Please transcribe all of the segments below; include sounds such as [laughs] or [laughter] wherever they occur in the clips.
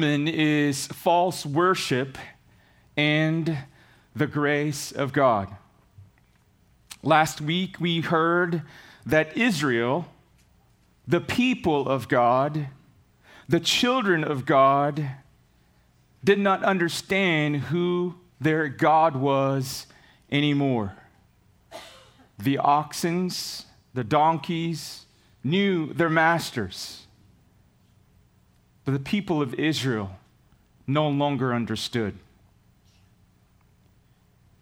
sermon is false worship and the grace of God. Last week we heard that Israel, the people of God, the children of God, did not understand who their God was anymore. The oxens, the donkeys knew their masters. But the people of Israel no longer understood.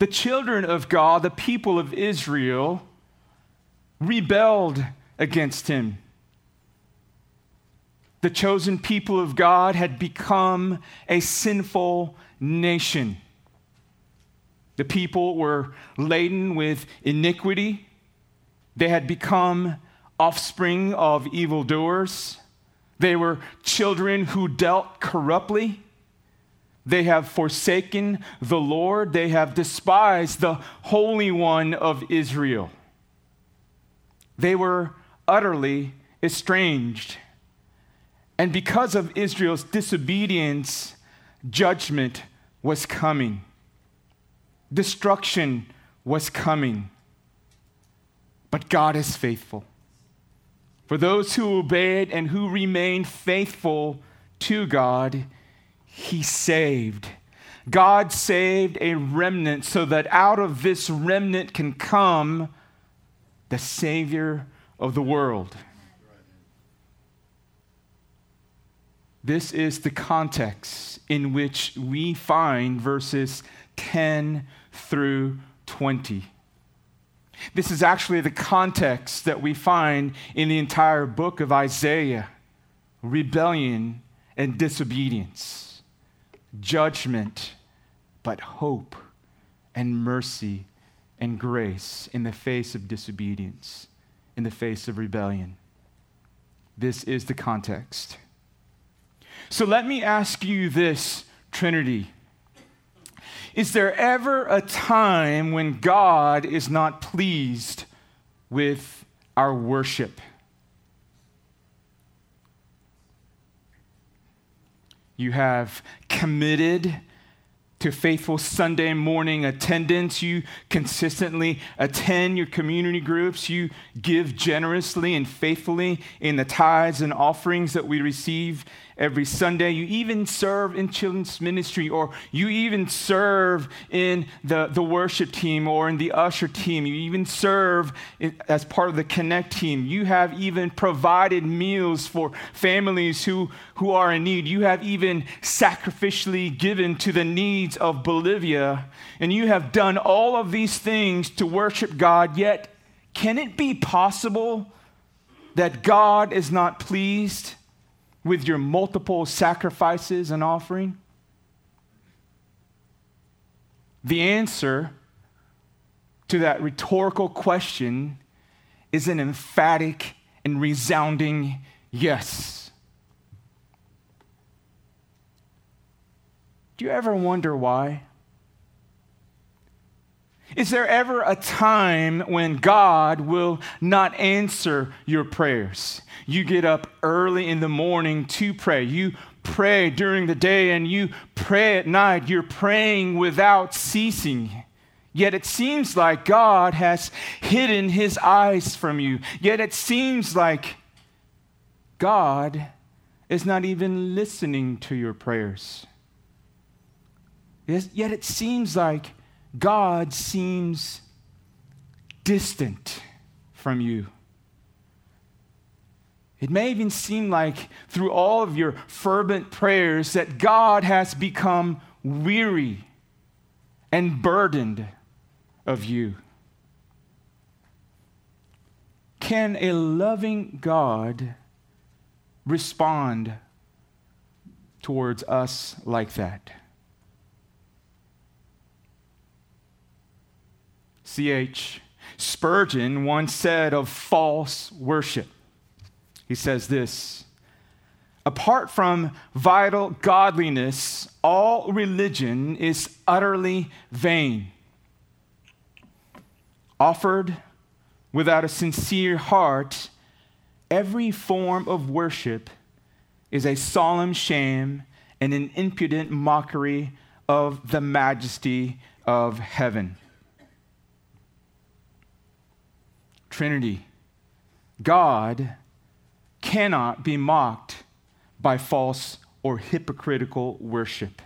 The children of God, the people of Israel, rebelled against him. The chosen people of God had become a sinful nation. The people were laden with iniquity. They had become offspring of evildoers. They were children who dealt corruptly. They have forsaken the Lord. They have despised the Holy One of Israel. They were utterly estranged. And because of Israel's disobedience, judgment was coming, destruction was coming. But God is faithful. For those who obeyed and who remained faithful to God, he saved. God saved a remnant so that out of this remnant can come the Savior of the world. This is the context in which we find verses 10 through 20. This is actually the context that we find in the entire book of Isaiah rebellion and disobedience judgment, but hope and mercy and grace in the face of disobedience, in the face of rebellion. This is the context. So let me ask you this, Trinity. Is there ever a time when God is not pleased with our worship? You have committed to faithful Sunday morning attendance. You consistently attend your community groups. You give generously and faithfully in the tithes and offerings that we receive every Sunday. You even serve in children's ministry, or you even serve in the, the worship team or in the usher team. You even serve as part of the Connect team. You have even provided meals for families who, who are in need. You have even sacrificially given to the needs of Bolivia. And you have done all of these things to worship God, yet, can it be possible that God is not pleased? With your multiple sacrifices and offering? The answer to that rhetorical question is an emphatic and resounding yes. Do you ever wonder why? Is there ever a time when God will not answer your prayers? You get up early in the morning to pray. You pray during the day and you pray at night. You're praying without ceasing. Yet it seems like God has hidden his eyes from you. Yet it seems like God is not even listening to your prayers. Yet it seems like God seems distant from you. It may even seem like through all of your fervent prayers that God has become weary and burdened of you. Can a loving God respond towards us like that? C.H. Spurgeon once said of false worship. He says this Apart from vital godliness, all religion is utterly vain. Offered without a sincere heart, every form of worship is a solemn sham and an impudent mockery of the majesty of heaven. Trinity, God cannot be mocked by false or hypocritical worship.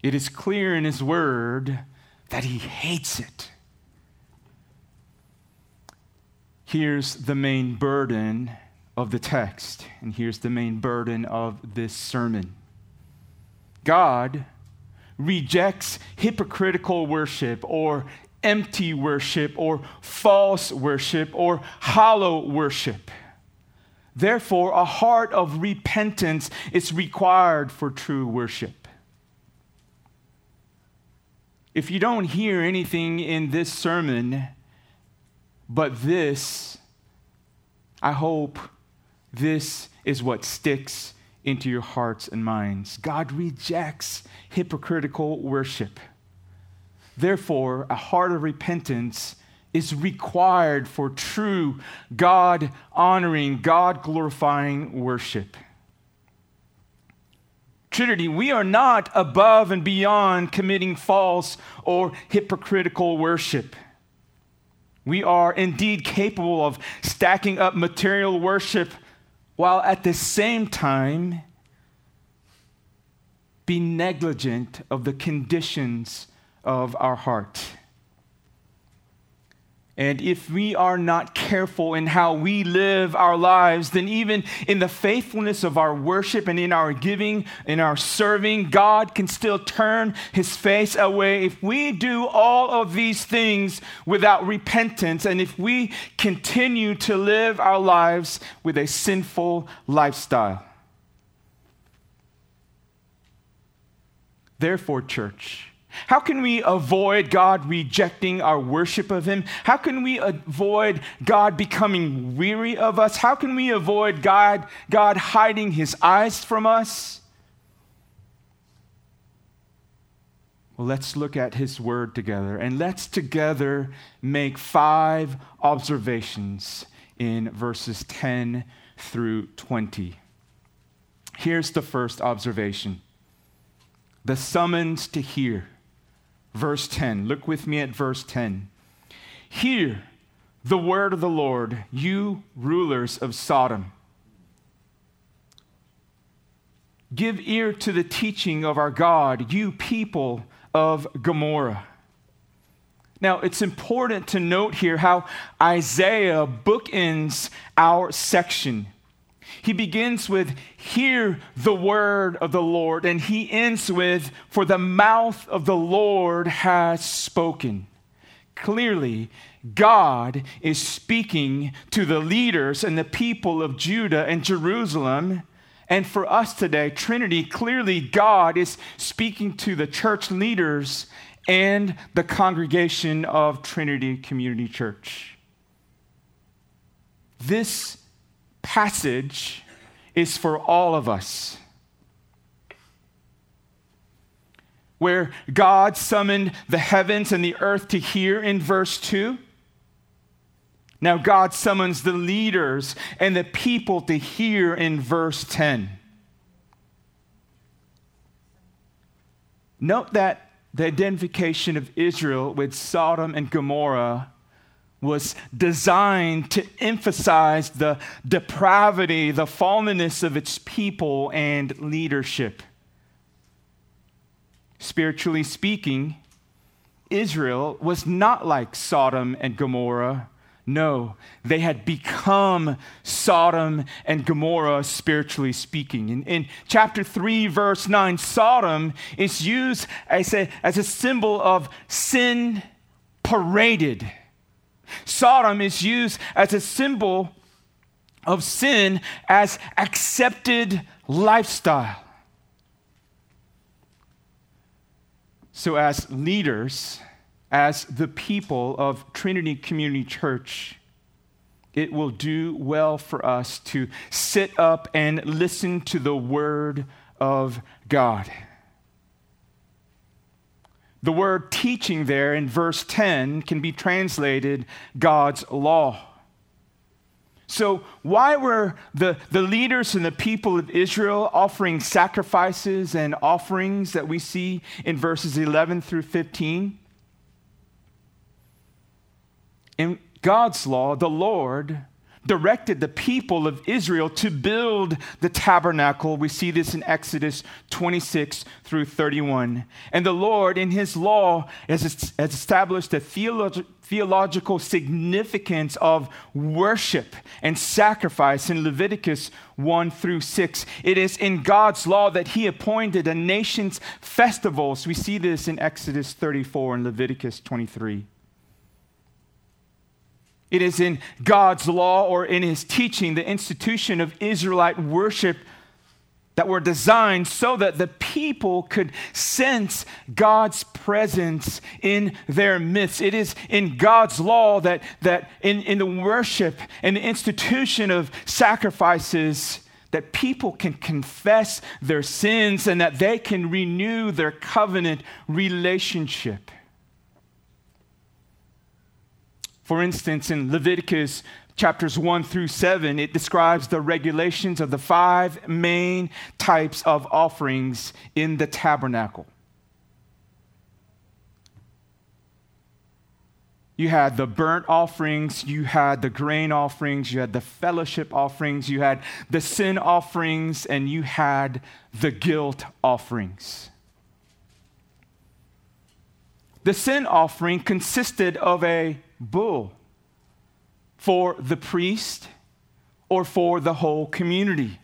It is clear in His Word that He hates it. Here's the main burden of the text, and here's the main burden of this sermon God rejects hypocritical worship or empty worship or false worship or hollow worship. Therefore, a heart of repentance is required for true worship. If you don't hear anything in this sermon but this, I hope this is what sticks into your hearts and minds. God rejects hypocritical worship. Therefore, a heart of repentance is required for true God honoring, God glorifying worship. Trinity, we are not above and beyond committing false or hypocritical worship. We are indeed capable of stacking up material worship while at the same time be negligent of the conditions of our heart. And if we are not careful in how we live our lives, then even in the faithfulness of our worship and in our giving, in our serving, God can still turn his face away. If we do all of these things without repentance, and if we continue to live our lives with a sinful lifestyle. Therefore, church, how can we avoid God rejecting our worship of Him? How can we avoid God becoming weary of us? How can we avoid God, God hiding His eyes from us? Well, let's look at His Word together and let's together make five observations in verses 10 through 20. Here's the first observation the summons to hear. Verse 10. Look with me at verse 10. Hear the word of the Lord, you rulers of Sodom. Give ear to the teaching of our God, you people of Gomorrah. Now, it's important to note here how Isaiah bookends our section. He begins with, Hear the word of the Lord, and he ends with, For the mouth of the Lord has spoken. Clearly, God is speaking to the leaders and the people of Judah and Jerusalem. And for us today, Trinity, clearly God is speaking to the church leaders and the congregation of Trinity Community Church. This passage is for all of us. Where God summoned the heavens and the earth to hear in verse 2. Now, God summons the leaders and the people to hear in verse 10. Note that the identification of Israel with Sodom and Gomorrah was designed to emphasize the depravity, the fallenness of its people and leadership. Spiritually speaking, Israel was not like Sodom and Gomorrah. No, they had become Sodom and Gomorrah, spiritually speaking. In, in, chapter 3, verse 9, Sodom is used as a, as a symbol of sin paraded Sodom is used as a symbol of sin as accepted lifestyle. So, as leaders, as the people of Trinity Community Church, it will do well for us to sit up and listen to the Word of God. The word teaching there in verse 10 can be translated God's law. So, why were the, the leaders and the people of Israel offering sacrifices and offerings that we see in verses 11 through 15? In God's law, the Lord directed the people of Israel to build the tabernacle. We see this in Exodus 26 through 31. And the Lord, in his law, has, established a theological theological significance of worship and sacrifice in Leviticus 1 through 6. It is in God's law that He appointed a nation's festivals. We see this in Exodus 34 and Leviticus 23. It is in God's law or in his teaching, the institution of Israelite worship that were designed so that the people could sense God's presence in their midst. It is in God's law that, that in, in the worship and the institution of sacrifices that people can confess their sins and that they can renew their covenant relationship. For instance, in Leviticus chapters 1 through 7, it describes the regulations of the five main types of offerings in the tabernacle. You had the burnt offerings, you had the grain offerings, you had the fellowship offerings, you had the sin offerings, and you had the guilt offerings. The sin offering consisted of a bull for the priest or for the whole community.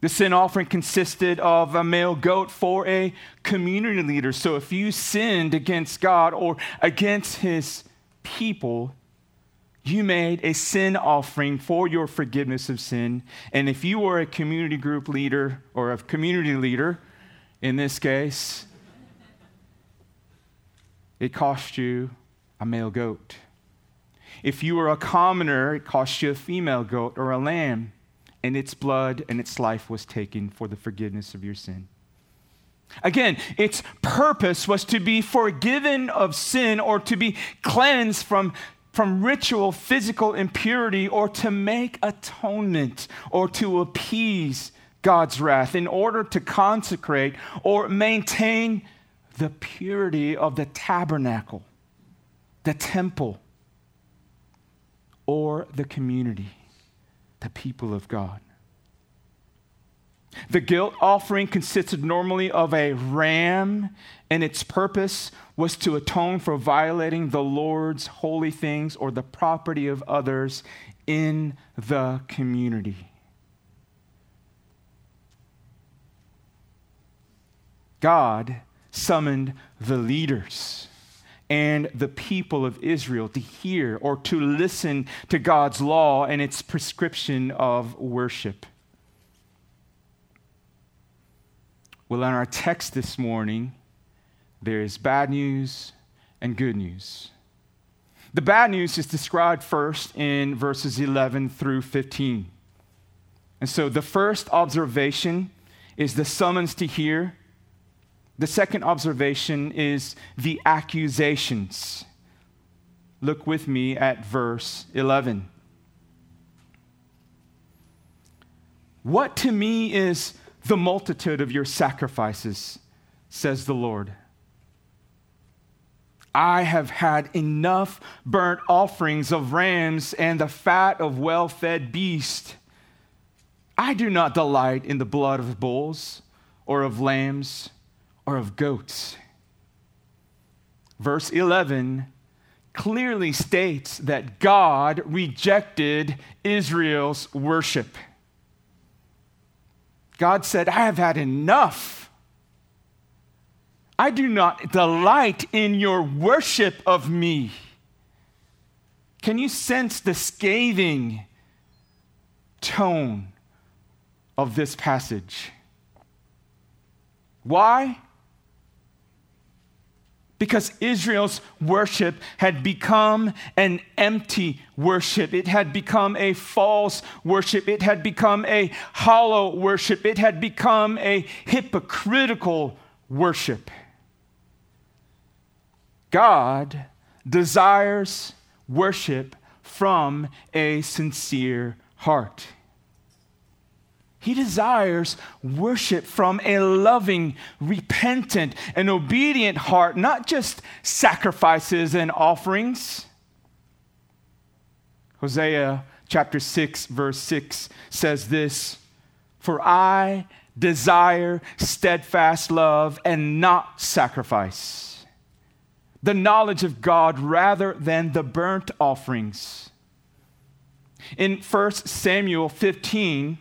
The sin offering consisted of a male goat for a community leader. So if you sinned against God or against his people, you made a sin offering for your forgiveness of sin. And if you were a community group leader or a community leader, in this case, it cost you a male goat. If you were a commoner, it cost you a female goat or a lamb, and its blood and its life was taken for the forgiveness of your sin. Again, its purpose was to be forgiven of sin or to be cleansed from, from ritual physical impurity or to make atonement or to appease God's wrath in order to consecrate or maintain the purity of the tabernacle the temple, or the community, the people of God. The guilt offering consisted normally of a ram, and its purpose was to atone for violating the Lord's holy things or the property of others in the community. God summoned the leaders and the people of Israel to hear or to listen to God's law and its prescription of worship. Well, in our text this morning, there is bad news and good news. The bad news is described first in verses 11 through 15. And so the first observation is the summons to hear the second observation is the accusations. Look with me at verse 11. What to me is the multitude of your sacrifices, says the Lord. I have had enough burnt offerings of rams and the fat of well fed beasts. I do not delight in the blood of bulls or of lambs or of goats. Verse 11 clearly states that God rejected Israel's worship. God said, I have had enough. I do not delight in your worship of me. Can you sense the scathing tone of this passage? Why? Because Israel's worship had become an empty worship. It had become a false worship. It had become a hollow worship. It had become a hypocritical worship. God desires worship from a sincere heart. He desires worship from a loving, repentant, and obedient heart, not just sacrifices and offerings. Hosea chapter 6, verse 6 says this For I desire steadfast love and not sacrifice, the knowledge of God rather than the burnt offerings. In 1 Samuel 15,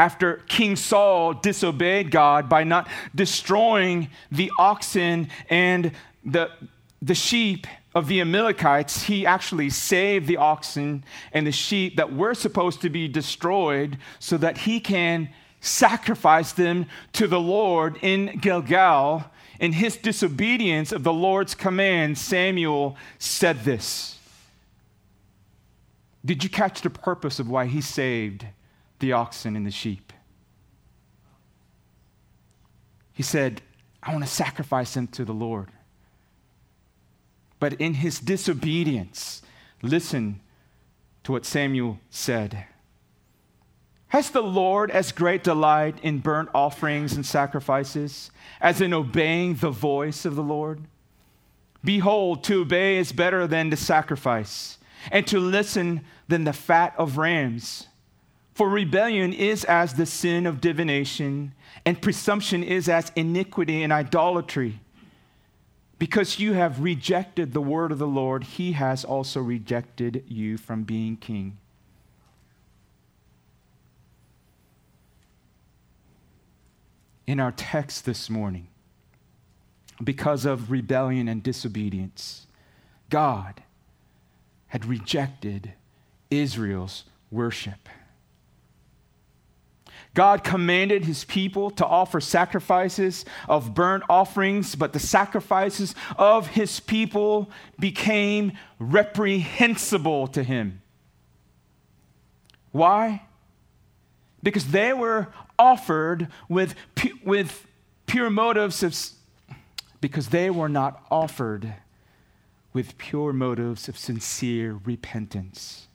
after King Saul disobeyed God by not destroying the oxen and the, the sheep of the Amalekites, he actually saved the oxen and the sheep that were supposed to be destroyed so that he can sacrifice them to the Lord in Gilgal. In his disobedience of the Lord's command, Samuel said this. Did you catch the purpose of why he saved the oxen and the sheep. He said, I want to sacrifice them to the Lord. But in his disobedience, listen to what Samuel said. Has the Lord as great delight in burnt offerings and sacrifices as in obeying the voice of the Lord? Behold, to obey is better than to sacrifice, and to listen than the fat of rams. For rebellion is as the sin of divination, and presumption is as iniquity and idolatry. Because you have rejected the word of the Lord, he has also rejected you from being king. In our text this morning, because of rebellion and disobedience, God had rejected Israel's worship. God commanded his people to offer sacrifices of burnt offerings, but the sacrifices of his people became reprehensible to him. Why? Because they were offered with, with pure motives of, because they were not offered with pure motives of sincere repentance.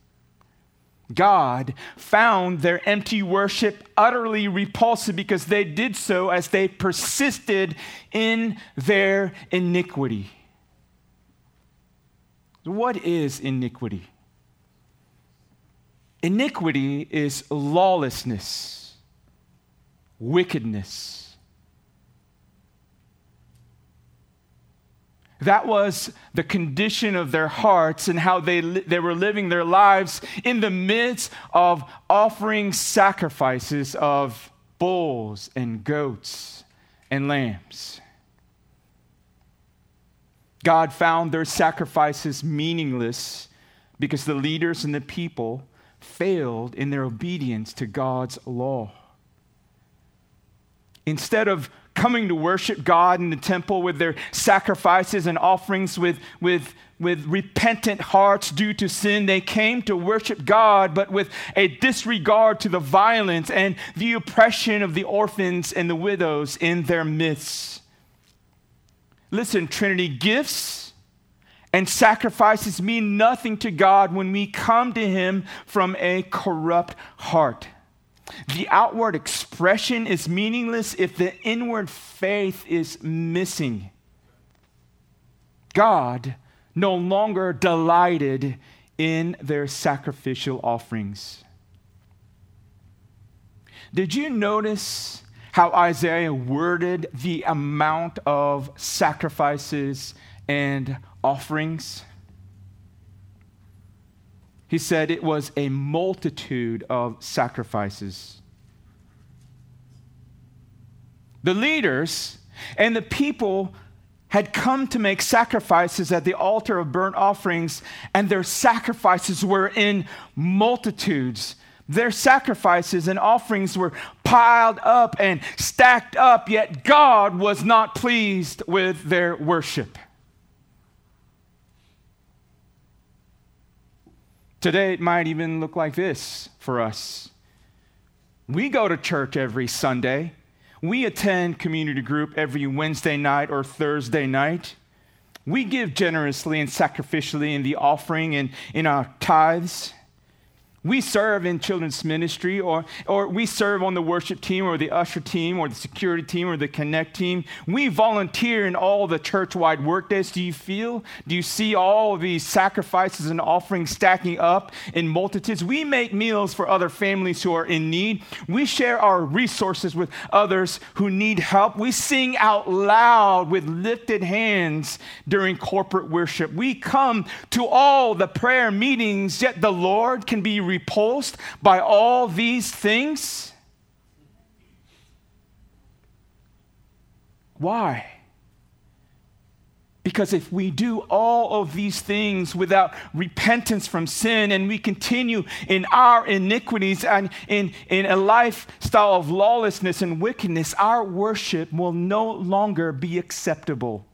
God found their empty worship utterly repulsive because they did so as they persisted in their iniquity. What is iniquity? Iniquity is lawlessness, wickedness That was the condition of their hearts and how they, they were living their lives in the midst of offering sacrifices of bulls and goats and lambs. God found their sacrifices meaningless because the leaders and the people failed in their obedience to God's law. Instead of coming to worship God in the temple with their sacrifices and offerings with, with, with repentant hearts due to sin. They came to worship God, but with a disregard to the violence and the oppression of the orphans and the widows in their midst. Listen, Trinity, gifts and sacrifices mean nothing to God when we come to Him from a corrupt heart. The outward expression is meaningless if the inward faith is missing. God no longer delighted in their sacrificial offerings. Did you notice how Isaiah worded the amount of sacrifices and offerings? He said it was a multitude of sacrifices. The leaders and the people had come to make sacrifices at the altar of burnt offerings, and their sacrifices were in multitudes. Their sacrifices and offerings were piled up and stacked up, yet God was not pleased with their worship. Today, it might even look like this for us. We go to church every Sunday. We attend community group every Wednesday night or Thursday night. We give generously and sacrificially in the offering and in our tithes we serve in children's ministry or, or we serve on the worship team or the usher team or the security team or the connect team. We volunteer in all the church-wide workdays do you feel do you see all these sacrifices and offerings stacking up in multitudes? We make meals for other families who are in need. We share our resources with others who need help. We sing out loud with lifted hands during corporate worship. We come to all the prayer meetings yet the lord can be repulsed by all these things? Why? Because if we do all of these things without repentance from sin and we continue in our iniquities and in, in a lifestyle of lawlessness and wickedness, our worship will no longer be acceptable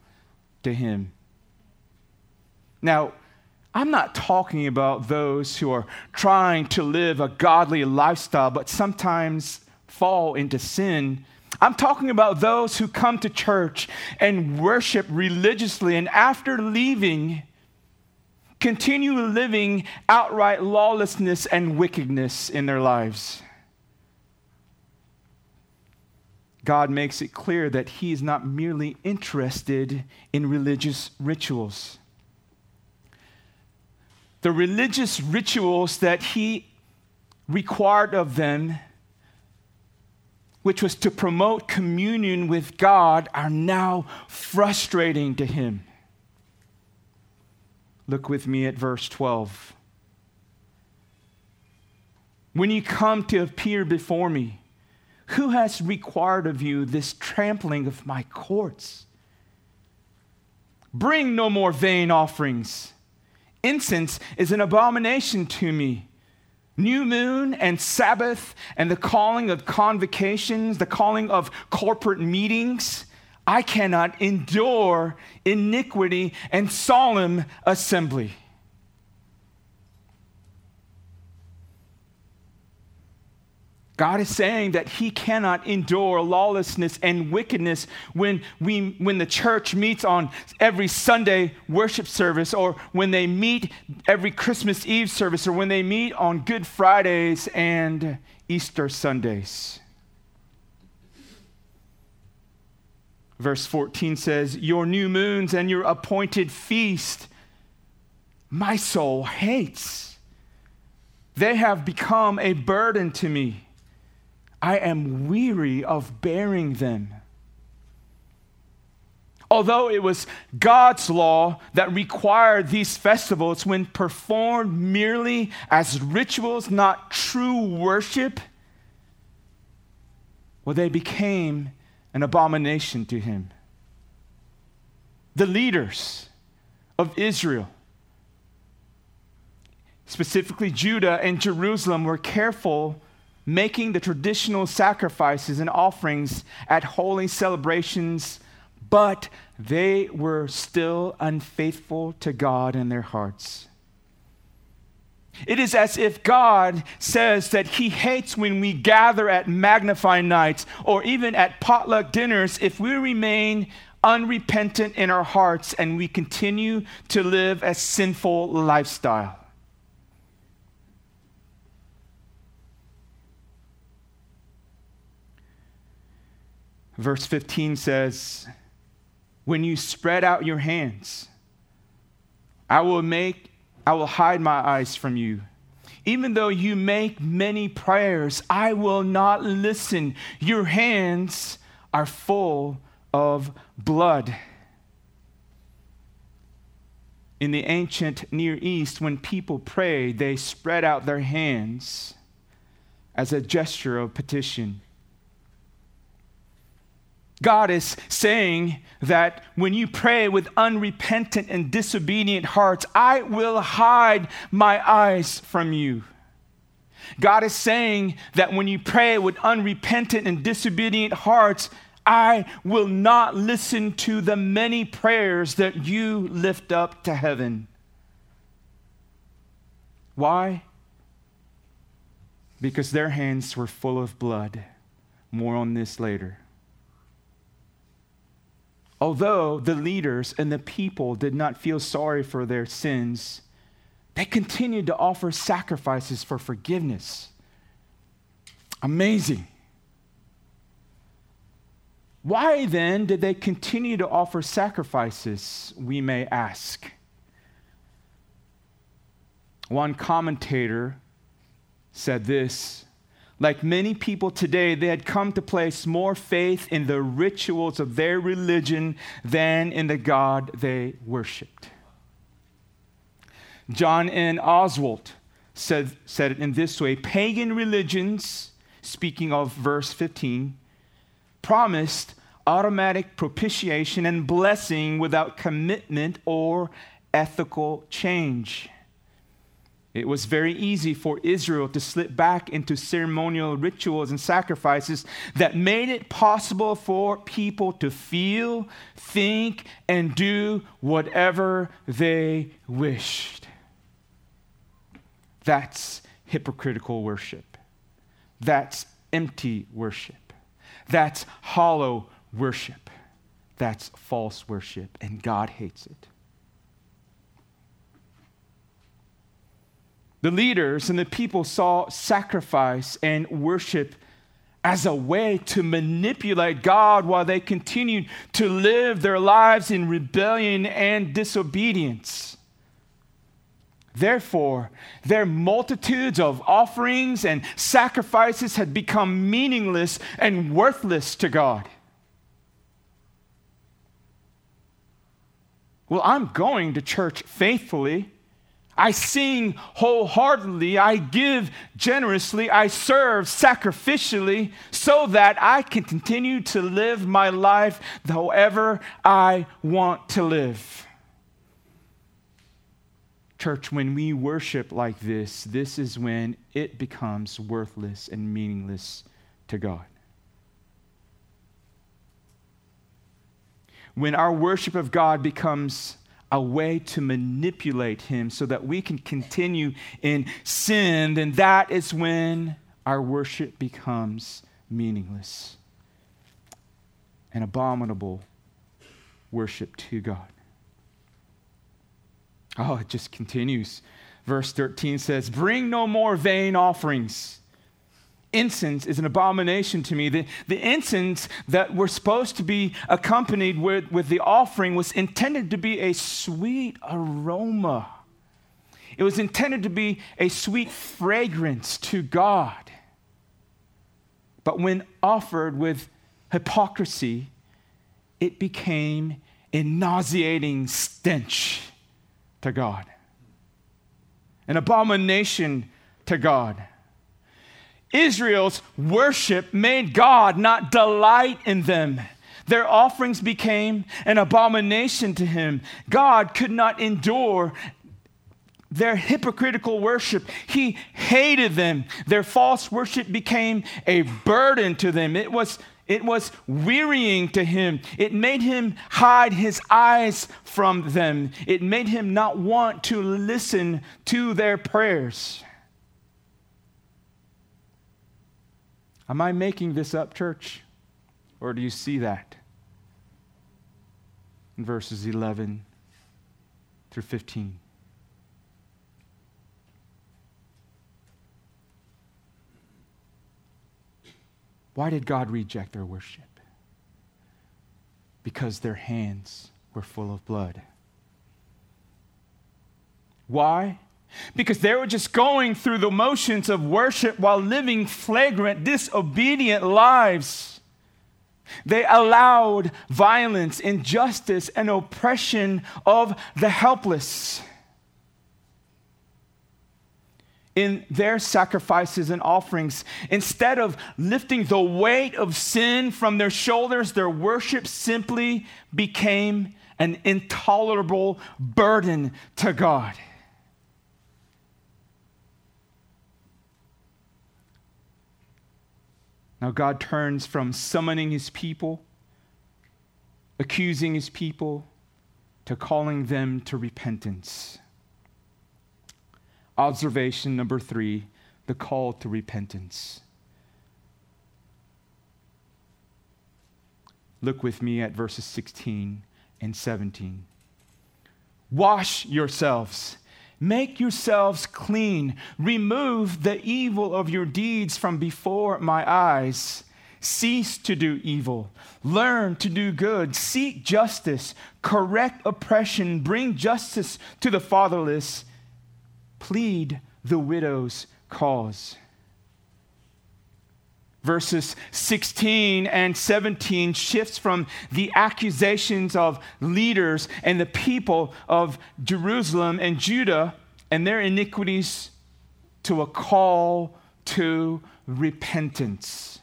to Him. Now, I'm not talking about those who are trying to live a godly lifestyle, but sometimes fall into sin. I'm talking about those who come to church and worship religiously, and after leaving, continue living outright lawlessness and wickedness in their lives. God makes it clear that He is not merely interested in religious rituals the religious rituals that he required of them, which was to promote communion with God, are now frustrating to him. Look with me at verse 12. When you come to appear before me, who has required of you this trampling of my courts? Bring no more vain offerings Incense is an abomination to me. New moon and Sabbath and the calling of convocations, the calling of corporate meetings. I cannot endure iniquity and solemn assembly. God is saying that He cannot endure lawlessness and wickedness when, we, when the church meets on every Sunday worship service, or when they meet every Christmas Eve service, or when they meet on Good Fridays and Easter Sundays. Verse 14 says, Your new moons and your appointed feast, my soul hates. They have become a burden to me. I am weary of bearing them. Although it was God's law that required these festivals when performed merely as rituals, not true worship, well, they became an abomination to him. The leaders of Israel, specifically Judah and Jerusalem, were careful making the traditional sacrifices and offerings at holy celebrations, but they were still unfaithful to God in their hearts. It is as if God says that He hates when we gather at magnify nights or even at potluck dinners if we remain unrepentant in our hearts and we continue to live a sinful lifestyle. Verse 15 says, When you spread out your hands, I will make, I will hide my eyes from you. Even though you make many prayers, I will not listen. Your hands are full of blood. In the ancient Near East, when people prayed, they spread out their hands as a gesture of petition. God is saying that when you pray with unrepentant and disobedient hearts, I will hide my eyes from you. God is saying that when you pray with unrepentant and disobedient hearts, I will not listen to the many prayers that you lift up to heaven. Why? Because their hands were full of blood. More on this later. Although the leaders and the people did not feel sorry for their sins, they continued to offer sacrifices for forgiveness. Amazing. Why then did they continue to offer sacrifices, we may ask? One commentator said this like many people today, they had come to place more faith in the rituals of their religion than in the God they worshiped. John N. Oswalt said, said it in this way Pagan religions, speaking of verse 15, promised automatic propitiation and blessing without commitment or ethical change. It was very easy for Israel to slip back into ceremonial rituals and sacrifices that made it possible for people to feel, think, and do whatever they wished. That's hypocritical worship. That's empty worship. That's hollow worship. That's false worship, and God hates it. The leaders and the people saw sacrifice and worship as a way to manipulate God while they continued to live their lives in rebellion and disobedience. Therefore, their multitudes of offerings and sacrifices had become meaningless and worthless to God. Well, I'm going to church faithfully I sing wholeheartedly. I give generously. I serve sacrificially so that I can continue to live my life however I want to live. Church, when we worship like this, this is when it becomes worthless and meaningless to God. When our worship of God becomes a way to manipulate him so that we can continue in sin, then that is when our worship becomes meaningless and abominable worship to God. Oh, it just continues. Verse 13 says, Bring no more vain offerings incense is an abomination to me. The, the incense that were supposed to be accompanied with, with the offering was intended to be a sweet aroma. It was intended to be a sweet fragrance to God. But when offered with hypocrisy, it became a nauseating stench to God, an abomination to God. Israel's worship made God not delight in them. Their offerings became an abomination to him. God could not endure their hypocritical worship. He hated them. Their false worship became a burden to them. It was, it was wearying to him. It made him hide his eyes from them. It made him not want to listen to their prayers. Am I making this up, church? Or do you see that? In verses 11 through 15. Why did God reject their worship? Because their hands were full of blood. Why? Because they were just going through the motions of worship while living flagrant, disobedient lives. They allowed violence, injustice, and oppression of the helpless. In their sacrifices and offerings, instead of lifting the weight of sin from their shoulders, their worship simply became an intolerable burden to God. Now, God turns from summoning his people, accusing his people, to calling them to repentance. Observation number three the call to repentance. Look with me at verses 16 and 17. Wash yourselves. Make yourselves clean. Remove the evil of your deeds from before my eyes. Cease to do evil. Learn to do good. Seek justice. Correct oppression. Bring justice to the fatherless. Plead the widow's cause. Verses 16 and 17 shifts from the accusations of leaders and the people of Jerusalem and Judah and their iniquities to a call to repentance.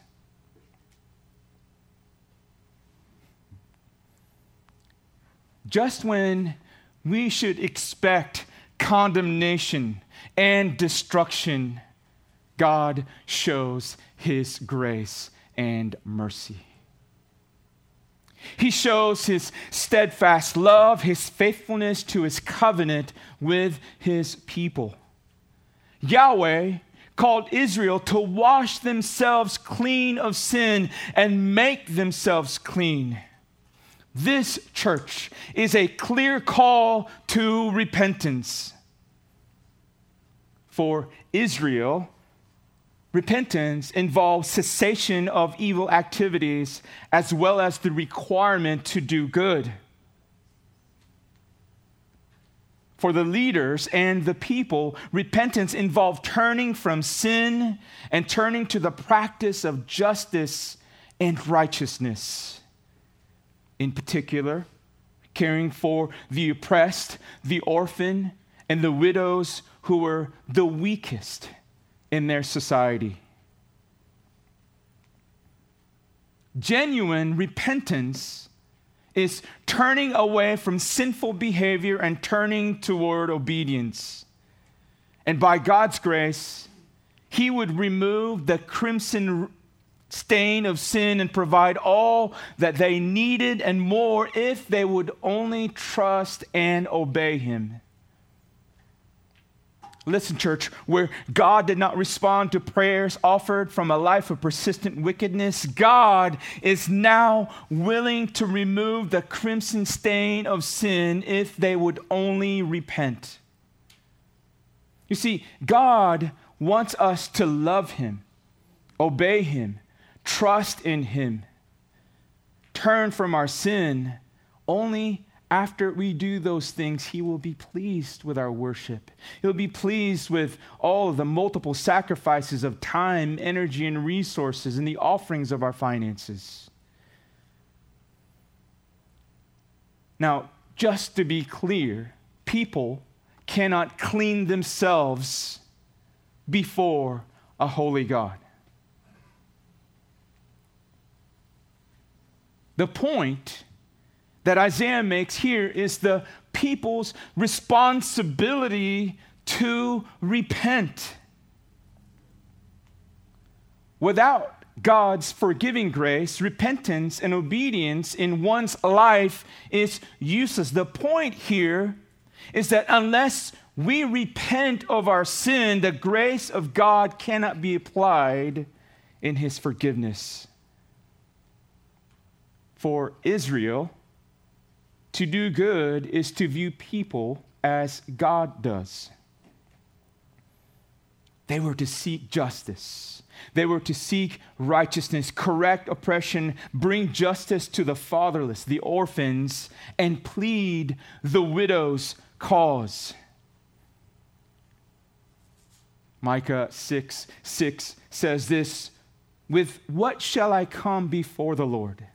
Just when we should expect condemnation and destruction, God shows his grace and mercy. He shows his steadfast love, his faithfulness to his covenant with his people. Yahweh called Israel to wash themselves clean of sin and make themselves clean. This church is a clear call to repentance. For Israel, repentance involves cessation of evil activities as well as the requirement to do good. For the leaders and the people, repentance involved turning from sin and turning to the practice of justice and righteousness in particular, caring for the oppressed, the orphan, and the widows who were the weakest in their society. Genuine repentance is turning away from sinful behavior and turning toward obedience. And by God's grace, He would remove the crimson stain of sin and provide all that they needed and more if they would only trust and obey Him. Listen, church, where God did not respond to prayers offered from a life of persistent wickedness, God is now willing to remove the crimson stain of sin if they would only repent. You see, God wants us to love Him, obey Him, trust in Him, turn from our sin, only after we do those things, He will be pleased with our worship. He'll be pleased with all of the multiple sacrifices of time, energy, and resources, and the offerings of our finances. Now, just to be clear, people cannot clean themselves before a holy God. The point that Isaiah makes here is the people's responsibility to repent. Without God's forgiving grace, repentance and obedience in one's life is useless. The point here is that unless we repent of our sin, the grace of God cannot be applied in his forgiveness for Israel, to do good is to view people as God does. They were to seek justice. They were to seek righteousness, correct oppression, bring justice to the fatherless, the orphans, and plead the widow's cause. Micah 6 6 says this With what shall I come before the Lord?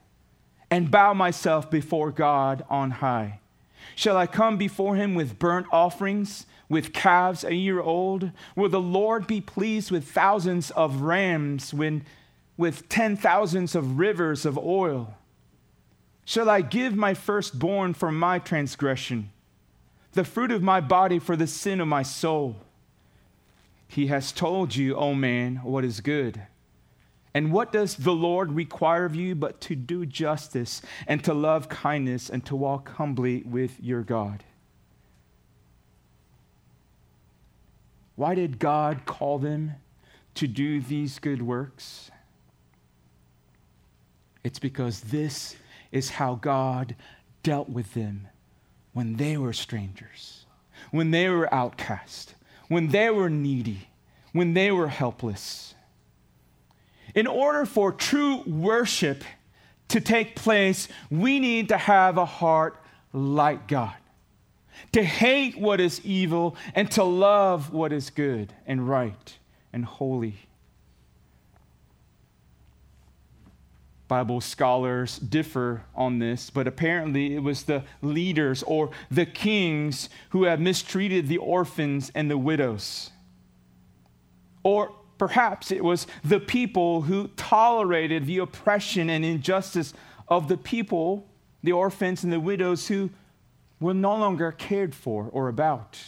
And bow myself before God on high? Shall I come before him with burnt offerings, with calves a year old? Will the Lord be pleased with thousands of rams, when, with ten thousands of rivers of oil? Shall I give my firstborn for my transgression, the fruit of my body for the sin of my soul? He has told you, O oh man, what is good. And what does the Lord require of you but to do justice and to love kindness and to walk humbly with your God? Why did God call them to do these good works? It's because this is how God dealt with them when they were strangers, when they were outcast, when they were needy, when they were helpless. In order for true worship to take place, we need to have a heart like God, to hate what is evil and to love what is good and right and holy. Bible scholars differ on this, but apparently it was the leaders or the kings who had mistreated the orphans and the widows. Or perhaps it was the people who tolerated the oppression and injustice of the people, the orphans and the widows who were no longer cared for or about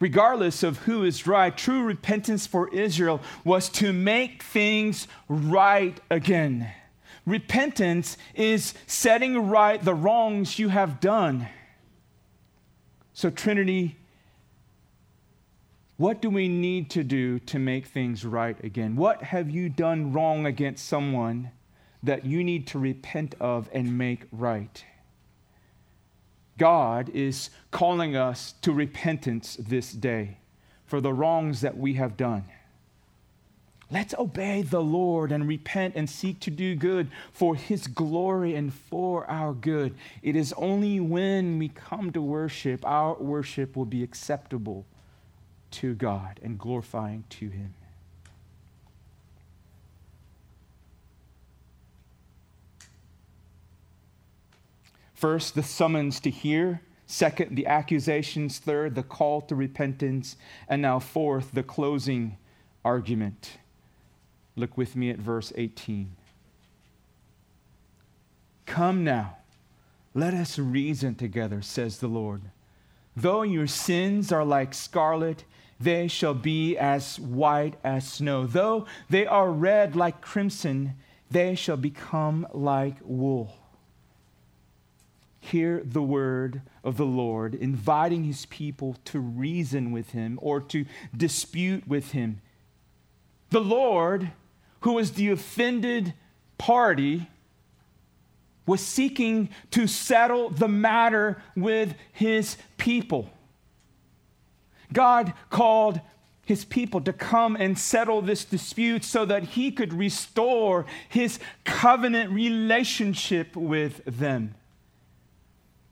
regardless of who is right, true repentance for Israel was to make things right again. Repentance is setting right the wrongs you have done. So, Trinity, what do we need to do to make things right again? What have you done wrong against someone that you need to repent of and make right? God is calling us to repentance this day for the wrongs that we have done. Let's obey the Lord and repent and seek to do good for His glory and for our good. It is only when we come to worship, our worship will be acceptable to God and glorifying to Him. First, the summons to hear. Second, the accusations. Third, the call to repentance. And now, fourth, the closing argument. Look with me at verse 18. Come now, let us reason together, says the Lord. Though your sins are like scarlet, they shall be as white as snow. Though they are red like crimson, they shall become like wool hear the word of the Lord, inviting his people to reason with him or to dispute with him. The Lord, who was the offended party, was seeking to settle the matter with his people. God called his people to come and settle this dispute so that he could restore his covenant relationship with them.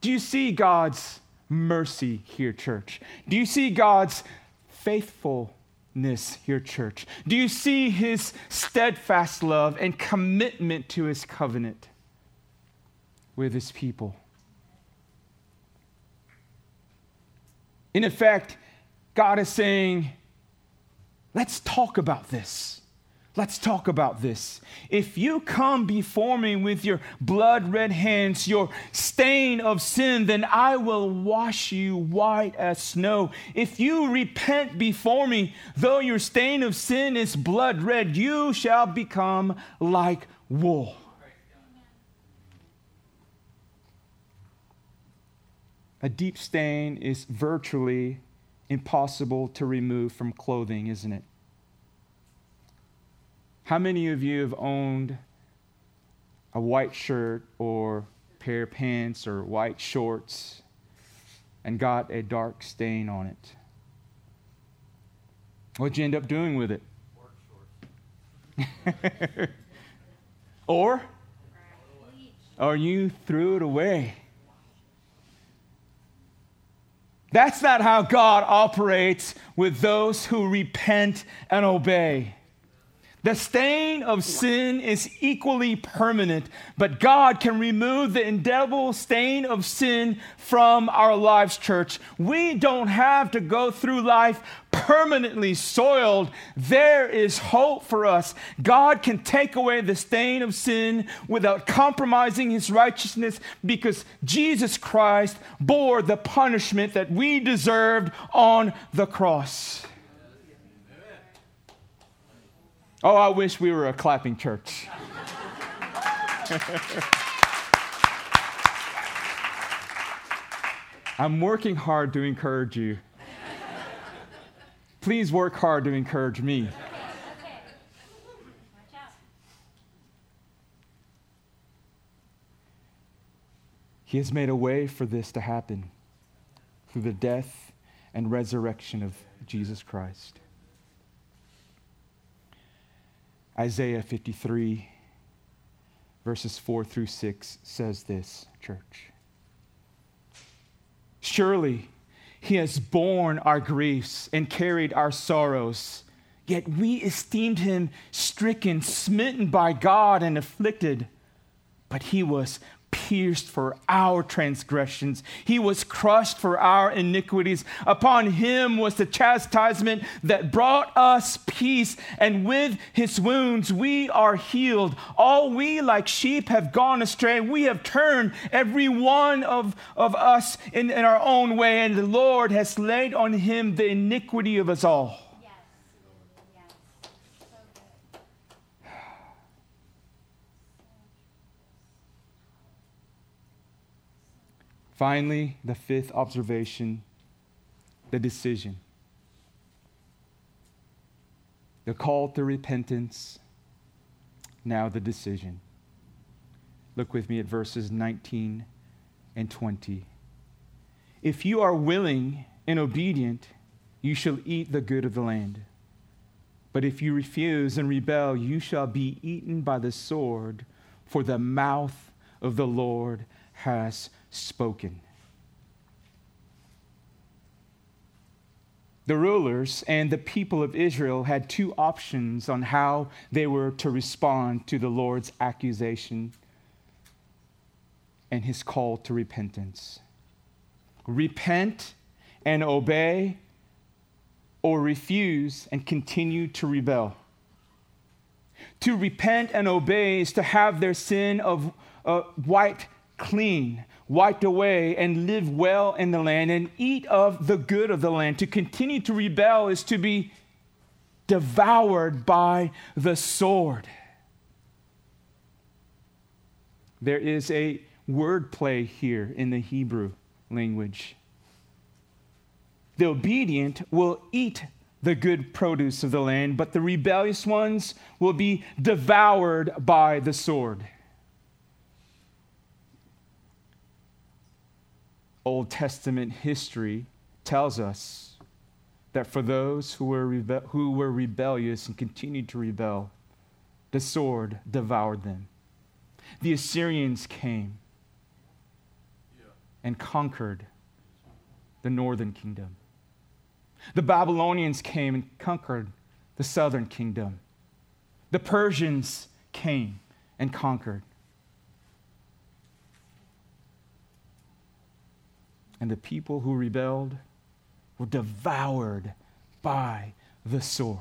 Do you see God's mercy here, church? Do you see God's faithfulness here, church? Do you see his steadfast love and commitment to his covenant with his people? In effect, God is saying, let's talk about this. Let's talk about this. If you come before me with your blood red hands, your stain of sin, then I will wash you white as snow. If you repent before me, though your stain of sin is blood red, you shall become like wool. A deep stain is virtually impossible to remove from clothing, isn't it? How many of you have owned a white shirt or pair of pants or white shorts and got a dark stain on it? What'd you end up doing with it? [laughs] or? Or you threw it away. That's not how God operates with those who repent and obey. The stain of sin is equally permanent, but God can remove the indelible stain of sin from our lives, church. We don't have to go through life permanently soiled. There is hope for us. God can take away the stain of sin without compromising his righteousness because Jesus Christ bore the punishment that we deserved on the cross. Oh, I wish we were a clapping church. [laughs] I'm working hard to encourage you. Please work hard to encourage me. He has made a way for this to happen through the death and resurrection of Jesus Christ. Isaiah 53, verses 4 through 6 says this, church. Surely he has borne our griefs and carried our sorrows, yet we esteemed him stricken, smitten by God, and afflicted. But he was pierced for our transgressions, he was crushed for our iniquities. Upon him was the chastisement that brought us peace, and with his wounds we are healed. All we like sheep have gone astray. We have turned every one of, of us in, in our own way, and the Lord has laid on him the iniquity of us all. Finally, the fifth observation the decision. The call to repentance, now the decision. Look with me at verses 19 and 20. If you are willing and obedient, you shall eat the good of the land. But if you refuse and rebel, you shall be eaten by the sword, for the mouth of the Lord has spoken. The rulers and the people of Israel had two options on how they were to respond to the Lord's accusation and his call to repentance repent and obey, or refuse and continue to rebel. To repent and obey is to have their sin of uh, white clean, wiped away, and live well in the land and eat of the good of the land. To continue to rebel is to be devoured by the sword. There is a word play here in the Hebrew language. The obedient will eat the good produce of the land, but the rebellious ones will be devoured by the sword. Old Testament history tells us that for those who were, rebe- who were rebellious and continued to rebel, the sword devoured them. The Assyrians came and conquered the northern kingdom. The Babylonians came and conquered the southern kingdom. The Persians came and conquered and the people who rebelled were devoured by the sword.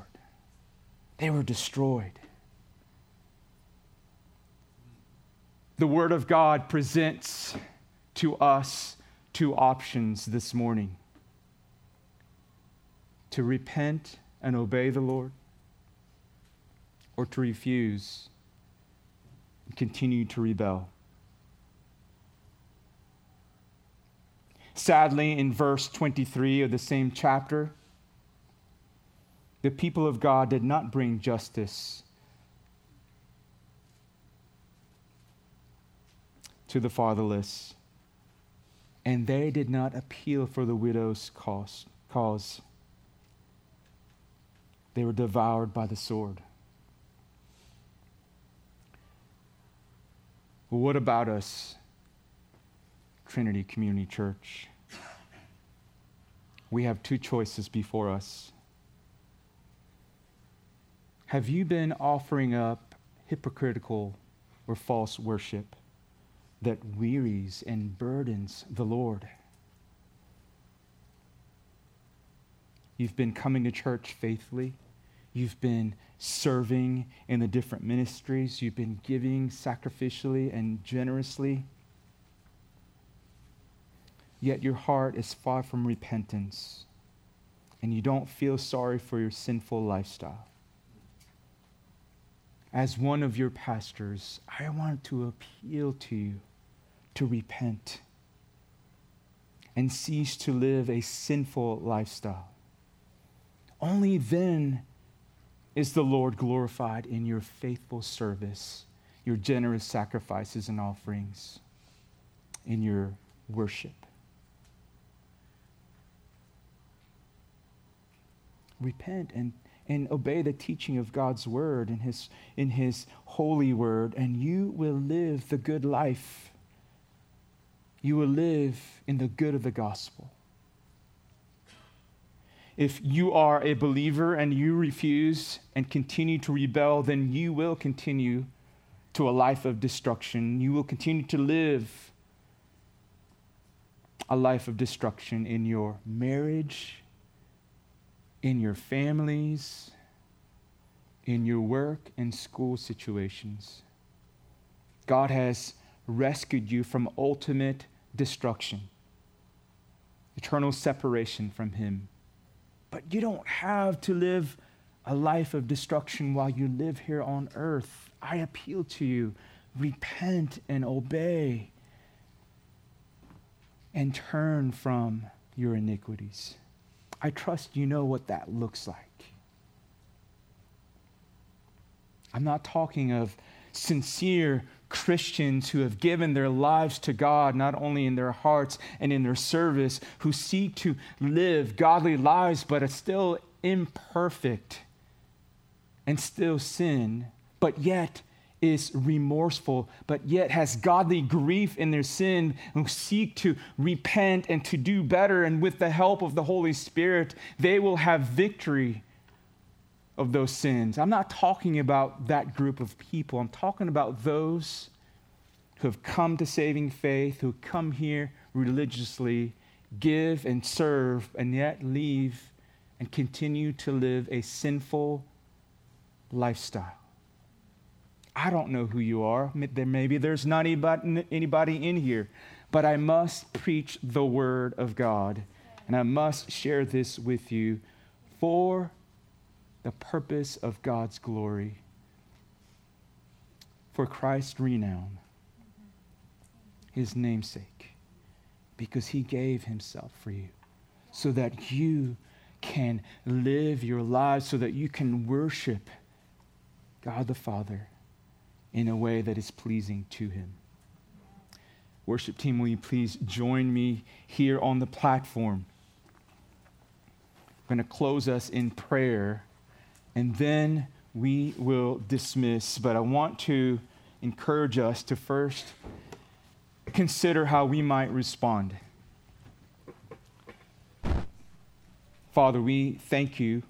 They were destroyed. The Word of God presents to us two options this morning to repent and obey the Lord, or to refuse and continue to rebel. Sadly, in verse 23 of the same chapter, the people of God did not bring justice to the fatherless, and they did not appeal for the widow's cause. They were devoured by the sword. What about us? Trinity Community Church. We have two choices before us. Have you been offering up hypocritical or false worship that wearies and burdens the Lord? You've been coming to church faithfully. You've been serving in the different ministries. You've been giving sacrificially and generously yet your heart is far from repentance and you don't feel sorry for your sinful lifestyle. As one of your pastors, I want to appeal to you to repent and cease to live a sinful lifestyle. Only then is the Lord glorified in your faithful service, your generous sacrifices and offerings. in your worship. Repent and, and obey the teaching of God's word in his, in his holy word, and you will live the good life. You will live in the good of the gospel. If you are a believer and you refuse and continue to rebel, then you will continue to a life of destruction. You will continue to live a life of destruction in your marriage, in your families, in your work and school situations. God has rescued you from ultimate destruction, eternal separation from Him. But you don't have to live a life of destruction while you live here on earth. I appeal to you repent and obey and turn from your iniquities. I trust you know what that looks like. I'm not talking of sincere Christians who have given their lives to God, not only in their hearts and in their service, who seek to live godly lives, but are still imperfect and still sin, but yet is remorseful, but yet has godly grief in their sin, who seek to repent and to do better. And with the help of the Holy Spirit, they will have victory of those sins. I'm not talking about that group of people. I'm talking about those who have come to saving faith, who come here religiously, give and serve, and yet leave and continue to live a sinful lifestyle. I don't know who you are. Maybe there's not anybody, in here, but I must preach the word of God, and I must share this with you for the purpose of God's glory, for Christ's renown, his namesake, because he gave himself for you, so that you can live your lives, so that you can worship God the Father in a way that is pleasing to him. Worship team, will you please join me here on the platform? I'm going to close us in prayer and then we will dismiss. But I want to encourage us to first consider how we might respond. Father, we thank you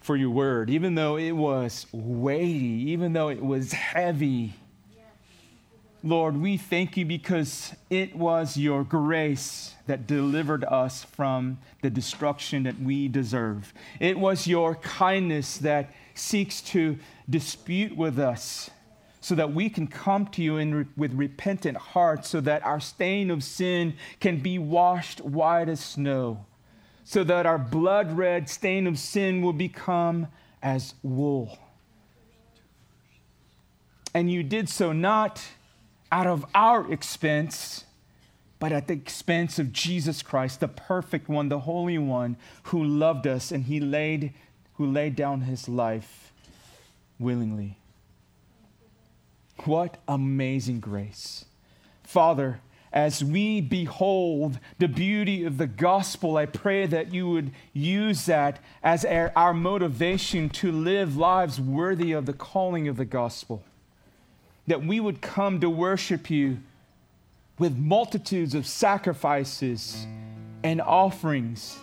for your word, even though it was weighty, even though it was heavy Lord, we thank you because it was your grace that delivered us from the destruction that we deserve. It was your kindness that seeks to dispute with us so that we can come to you in, with repentant hearts, so that our stain of sin can be washed white as snow, so that our blood red stain of sin will become as wool. And you did so not out of our expense, but at the expense of Jesus Christ, the perfect one, the holy one, who loved us and he laid, who laid down his life willingly. What amazing grace. Father, as we behold the beauty of the gospel, I pray that you would use that as our, motivation to live lives worthy of the calling of the gospel. That we would come to worship you with multitudes of sacrifices and offerings,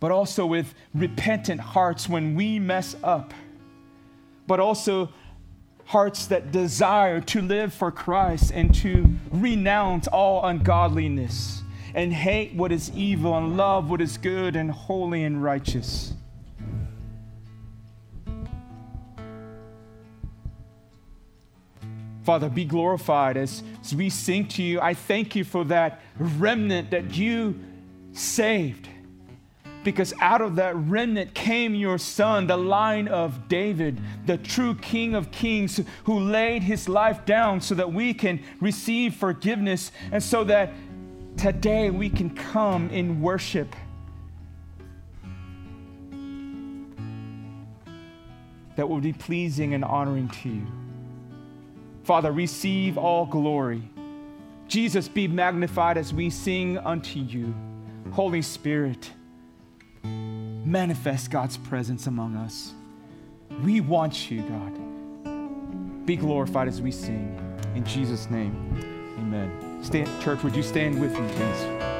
but also with repentant hearts when we mess up, but also hearts that desire to live for Christ and to renounce all ungodliness and hate what is evil and love what is good and holy and righteous. Father, be glorified as, as we sing to you. I thank you for that remnant that you saved. Because out of that remnant came your son, the line of David, the true King of kings, who laid his life down so that we can receive forgiveness and so that today we can come in worship. That will be pleasing and honoring to you. Father, receive all glory. Jesus, be magnified as we sing unto you. Holy Spirit, manifest God's presence among us. We want you, God. Be glorified as we sing. In Jesus' name, amen. Stand, church, would you stand with me, please?